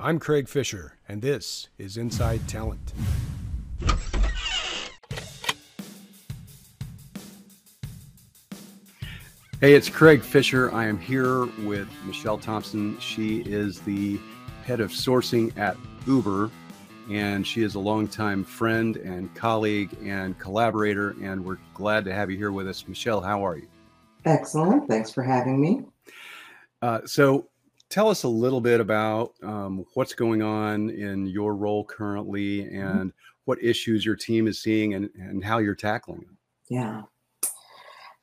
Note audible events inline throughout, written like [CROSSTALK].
I'm Craig Fisher, and this is Inside Talent. Hey, it's Craig Fisher. I am here with Michelle Thompson. She is the head of sourcing at Uber, and she is a longtime friend and colleague and collaborator. And we're glad to have you here with us. Michelle, how are you? Excellent. Thanks for having me. Uh, so, tell us a little bit about um, what's going on in your role currently mm-hmm. and what issues your team is seeing and, and how you're tackling them. Yeah.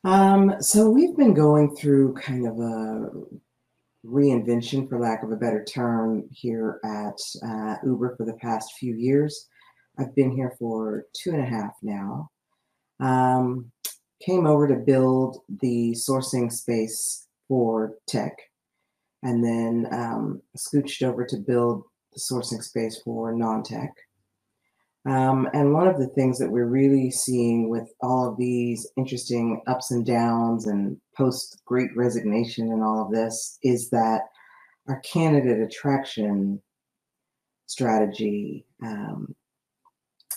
Um, so we've been going through kind of a reinvention, for lack of a better term, here at uh, Uber for the past few years. I've been here for two and a half now. Um, came over to build the sourcing space for tech, and then um, scooched over to build the sourcing space for non tech. Um, and one of the things that we're really seeing with all of these interesting ups and downs and post great resignation and all of this is that our candidate attraction strategy um,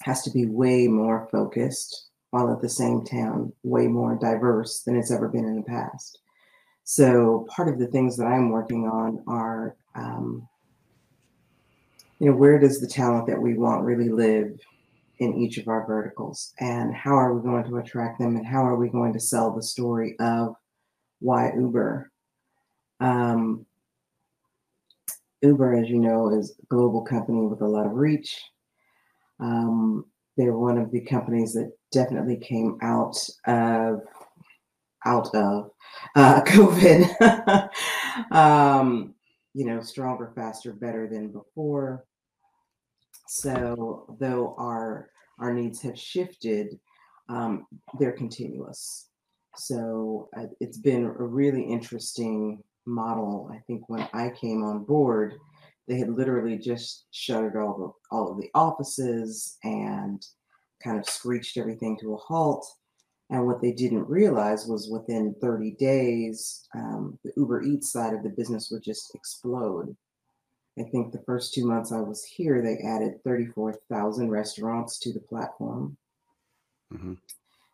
has to be way more focused while at the same time way more diverse than it's ever been in the past. So part of the things that I'm working on are um, you know, where does the talent that we want really live in each of our verticals? And how are we going to attract them? And how are we going to sell the story of why Uber? Um, Uber, as you know, is a global company with a lot of reach. Um, they're one of the companies that definitely came out of out of uh, [LAUGHS] COVID. um, you know, stronger, faster, better than before. So though our our needs have shifted, um, they're continuous. So uh, it's been a really interesting model. I think when I came on board, they had literally just shuttered all the all of the offices and kind of screeched everything to a halt. And what they didn't realize was within 30 days, um, the Uber Eats side of the business would just explode. I think the first two months I was here, they added 34,000 restaurants to the platform. Mm-hmm.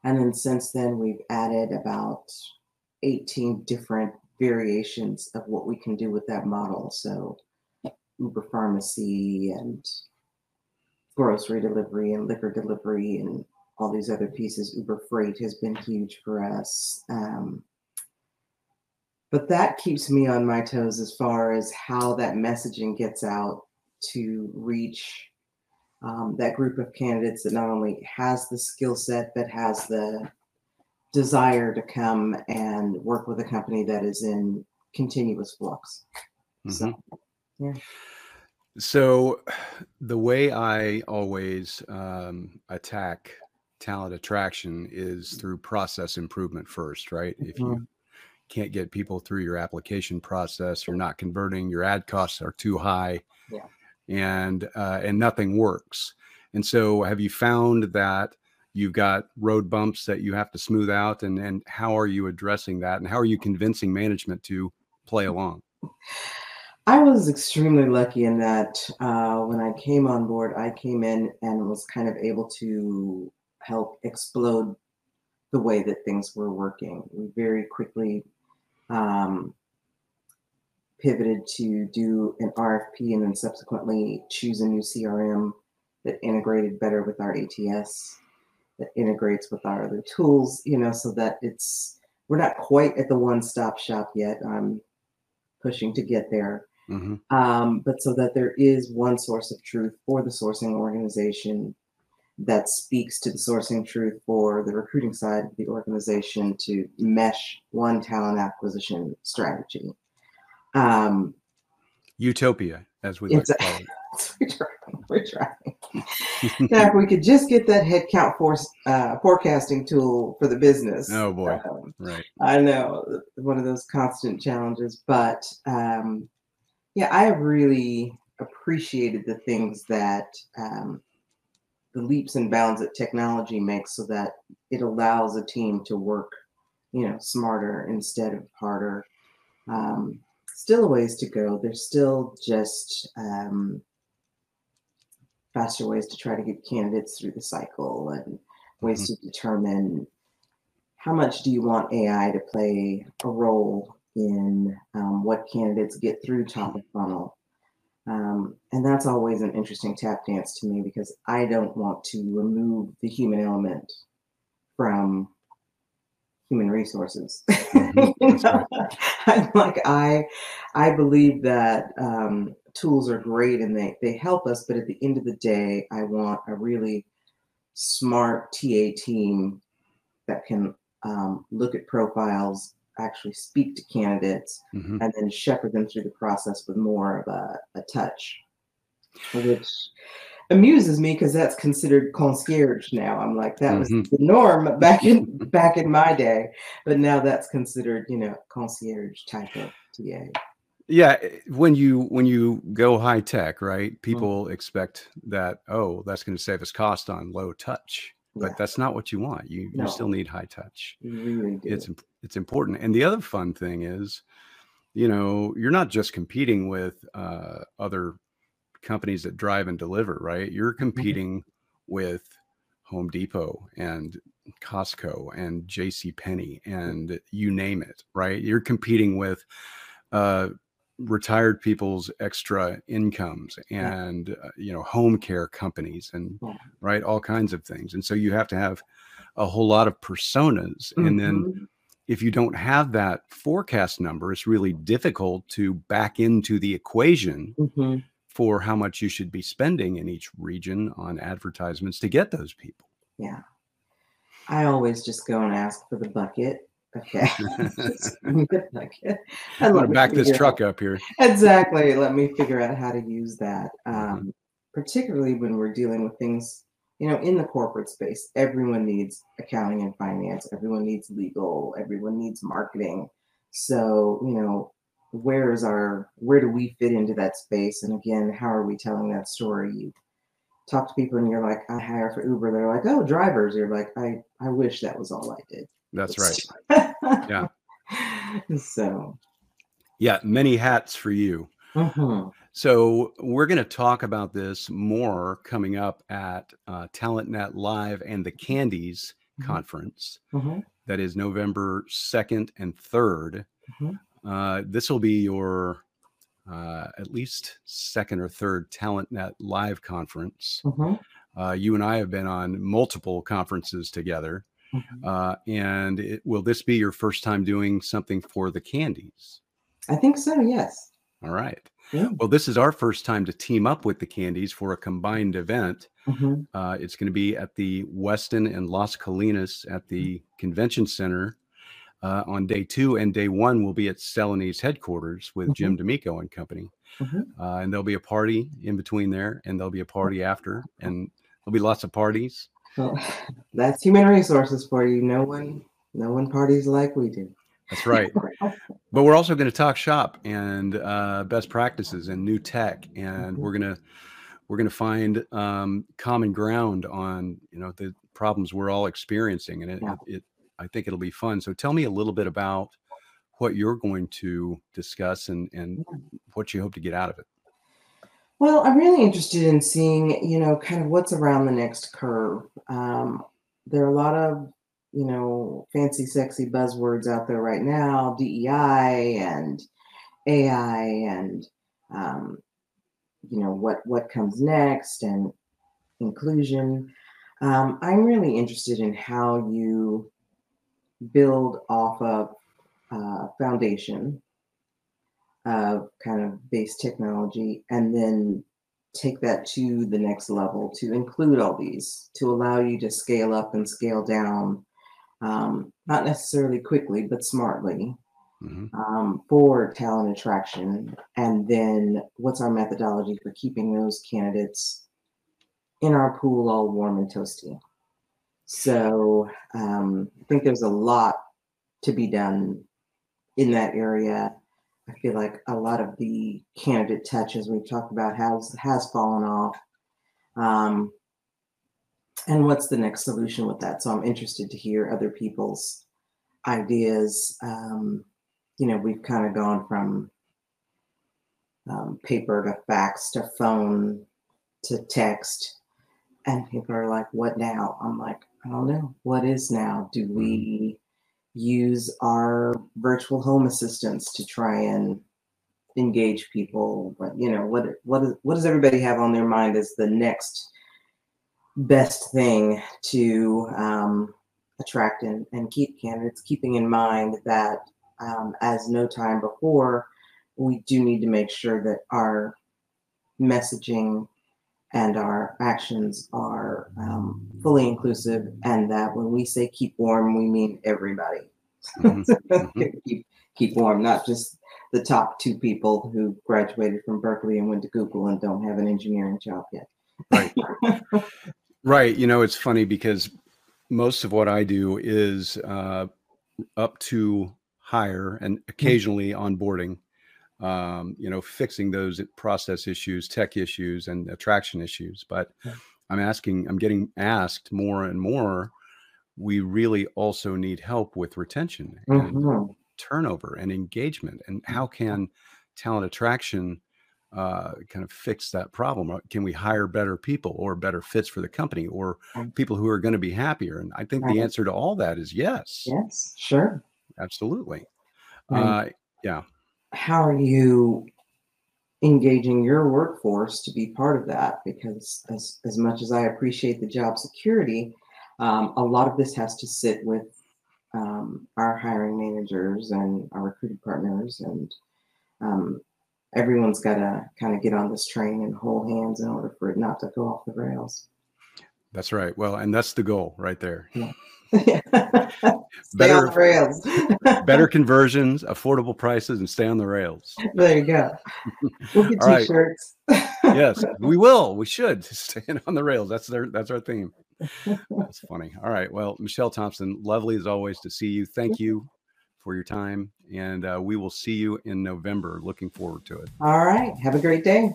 And then since then, we've added about 18 different variations of what we can do with that model. So, Uber Pharmacy and grocery delivery and liquor delivery and all these other pieces. Uber Freight has been huge for us. Um, but that keeps me on my toes as far as how that messaging gets out to reach um, that group of candidates that not only has the skill set but has the desire to come and work with a company that is in continuous flux. Mm-hmm. So, yeah. So, the way I always um, attack talent attraction is through process improvement first, right? Mm-hmm. If you mm-hmm can't get people through your application process you're not converting your ad costs are too high yeah. and uh, and nothing works and so have you found that you've got road bumps that you have to smooth out and and how are you addressing that and how are you convincing management to play along i was extremely lucky in that uh, when i came on board i came in and was kind of able to help explode the way that things were working we very quickly um, pivoted to do an RFP and then subsequently choose a new CRM that integrated better with our ATS, that integrates with our other tools, you know, so that it's, we're not quite at the one stop shop yet. I'm pushing to get there. Mm-hmm. Um, but so that there is one source of truth for the sourcing organization that speaks to the sourcing truth for the recruiting side of the organization to mesh one talent acquisition strategy. Um, Utopia, as we like to call it. [LAUGHS] we're trying. We're trying. now, if we could just get that headcount force, uh, forecasting tool for the business. Oh boy, um, right. I know one of those constant challenges, but um, yeah, I have really appreciated the things that um, the leaps and bounds that technology makes so that it allows a team to work you know smarter instead of harder um, still a ways to go. There's still just um, faster ways to try to get candidates through the cycle and ways mm-hmm. to determine how much do you want AI to play a role in um, what candidates get through top of funnel. Um, and that's always an interesting tap dance to me because I don't want to remove the human element from human resources. [LAUGHS] Mm-hmm. Like I, I believe that um, tools are great and they they help us, but at the end of the day, I want a really smart TA team that can um, look at profiles, actually speak to candidates, mm-hmm. and then shepherd them through the process with more of a, a touch, which amuses me because that's considered concierge now. I'm like that was mm-hmm. the norm back in back in my day, but now that's considered you know concierge type of TA. Yeah, eh, when you when you go high tech, right? Mm-hmm. People mm-hmm. expect that oh, that's going to save us cost on low touch, but yeah. that's not what you want. You no. you still need high touch. Really it's it's important. And the other fun thing is, you know, you're not just competing with uh, other companies that drive and deliver, right? You're mm-hmm. competing mm-hmm. with Home Depot and Costco and J.C. Penney and you name it, right? You're competing with uh, retired people's extra incomes and yeah. uh, you know home care companies and yeah. right all kinds of things and so you have to have a whole lot of personas mm-hmm. and then mm-hmm. If you don't have that forecast number it's really difficult to back into the equation mm-hmm for how much you should be spending in each region on advertisements to get those people. Yeah. I always just go and ask for the bucket. Okay. [LAUGHS] [LAUGHS] bucket. I'm going to back this truck out. up here. [LAUGHS] Exactly. Let me figure out how to use that. Mm-hmm. Um, particularly when we're dealing with things, you know, in the corporate space, everyone needs accounting and finance, everyone needs legal, everyone needs marketing. So, you know, where is our where do we fit into that space? And again how are we telling that story? You talk to people and you're like i hire for uber. They're like oh drivers. You're like i i wish that was all i did. That's right. [LAUGHS] Yeah. So. Yeah many hats for you. Mm-hmm. So we're going to talk about this more coming up at uh, talentnet live and the CandEs mm-hmm. conference mm-hmm. that is november 2nd and 3rd mm-hmm. Uh, this will be your uh, at least second or third TalentNet live conference. Mm-hmm. Uh, you and I have been on multiple conferences together. Mm-hmm. Uh, and it, will this be your first time doing something for the CandEs? I think so, yes. All right. Yeah. Well, this is our first time to team up with the CandEs for a combined event. Mm-hmm. Uh, it's going to be at the Westin and Las Colinas at the Convention Center uh, on day two, and day one will be at Celanese headquarters with mm-hmm. Jim D'Amico and company. Mm-hmm. Uh, and there'll be a party in between there, and there'll be a party after, and there'll be lots of parties. Well, [LAUGHS] that's human resources for you. No one, no one parties like we do. That's right. but we're also going to talk shop and uh, best practices and new tech, and mm-hmm. we're gonna we're gonna find um, common ground on you know the problems we're all experiencing, and it, yeah. it, it I think it'll be fun. So tell me a little bit about what you're going to discuss and and what you hope to get out of it. Well, I'm really interested in seeing, you know, kind of what's around the next curve. Um, there are a lot of, you know, fancy, sexy buzzwords out there right now: DEI and AI, and um, you know what what comes next, and inclusion. Um, I'm really interested in how you build off of uh, foundation of kind of base technology and then take that to the next level to include all these to allow you to scale up and scale down um, not necessarily quickly but smartly mm-hmm. um, for talent attraction and then what's our methodology for keeping those candidates in our pool all warm and toasty so um, I think there's a lot to be done in that area. I feel like a lot of the candidate touch, as we've talked about, has has fallen off. Um, and what's the next solution with that? So I'm interested to hear other people's ideas. Um, you know, we've kind of gone from um, paper to fax to phone to text. And people are like, what now? I'm like, I don't know. What is now? Do we use our virtual home assistants to try and engage people? But you know, what what is what does everybody have on their mind as the next best thing to um, attract and, and keep candidates, keeping in mind that um, as no time before, we do need to make sure that our messaging and our actions are um, fully inclusive and that when we say keep warm we mean everybody. Mm-hmm. [LAUGHS] keep, keep warm not just the top two people who graduated from berkeley and went to google and don't have an engineering job yet. Right [LAUGHS] right you know it's funny because most of what i do is uh, up to hire and mm. occasionally onboarding um, you know, fixing those process issues, tech issues, and attraction issues. But yeah. I'm asking, I'm getting asked more and more. We really also need help with retention mm-hmm. and turnover and engagement. And mm. how can talent attraction uh, kind of fix that problem? Uh, can we hire better people or better fits for the company or people who are going to be happier? And I think right. the answer to all that is yes. Yes, sure. Absolutely. Right. Uh, yeah how are you engaging your workforce to be part of that? Because as, as much as I appreciate the job security, um, a lot of this has to sit with um, our hiring managers and our recruiting partners, and um, everyone's got to kind of get on this train and hold hands in order for it not to go off the rails. That's right. Well, and that's the goal right there. [LAUGHS] Yeah. better rails. [LAUGHS] better conversions, affordable prices, and stay on the rails. There you go. We'll get [LAUGHS] All t-shirts. Right. yes, we will. We should stay on the rails. That's their that's our theme. That's funny. All right. Well, Michelle Thompson, lovely as always to see you. Thank you for your time, and uh, we will see you in November. Looking forward to it. All right. Have a great day.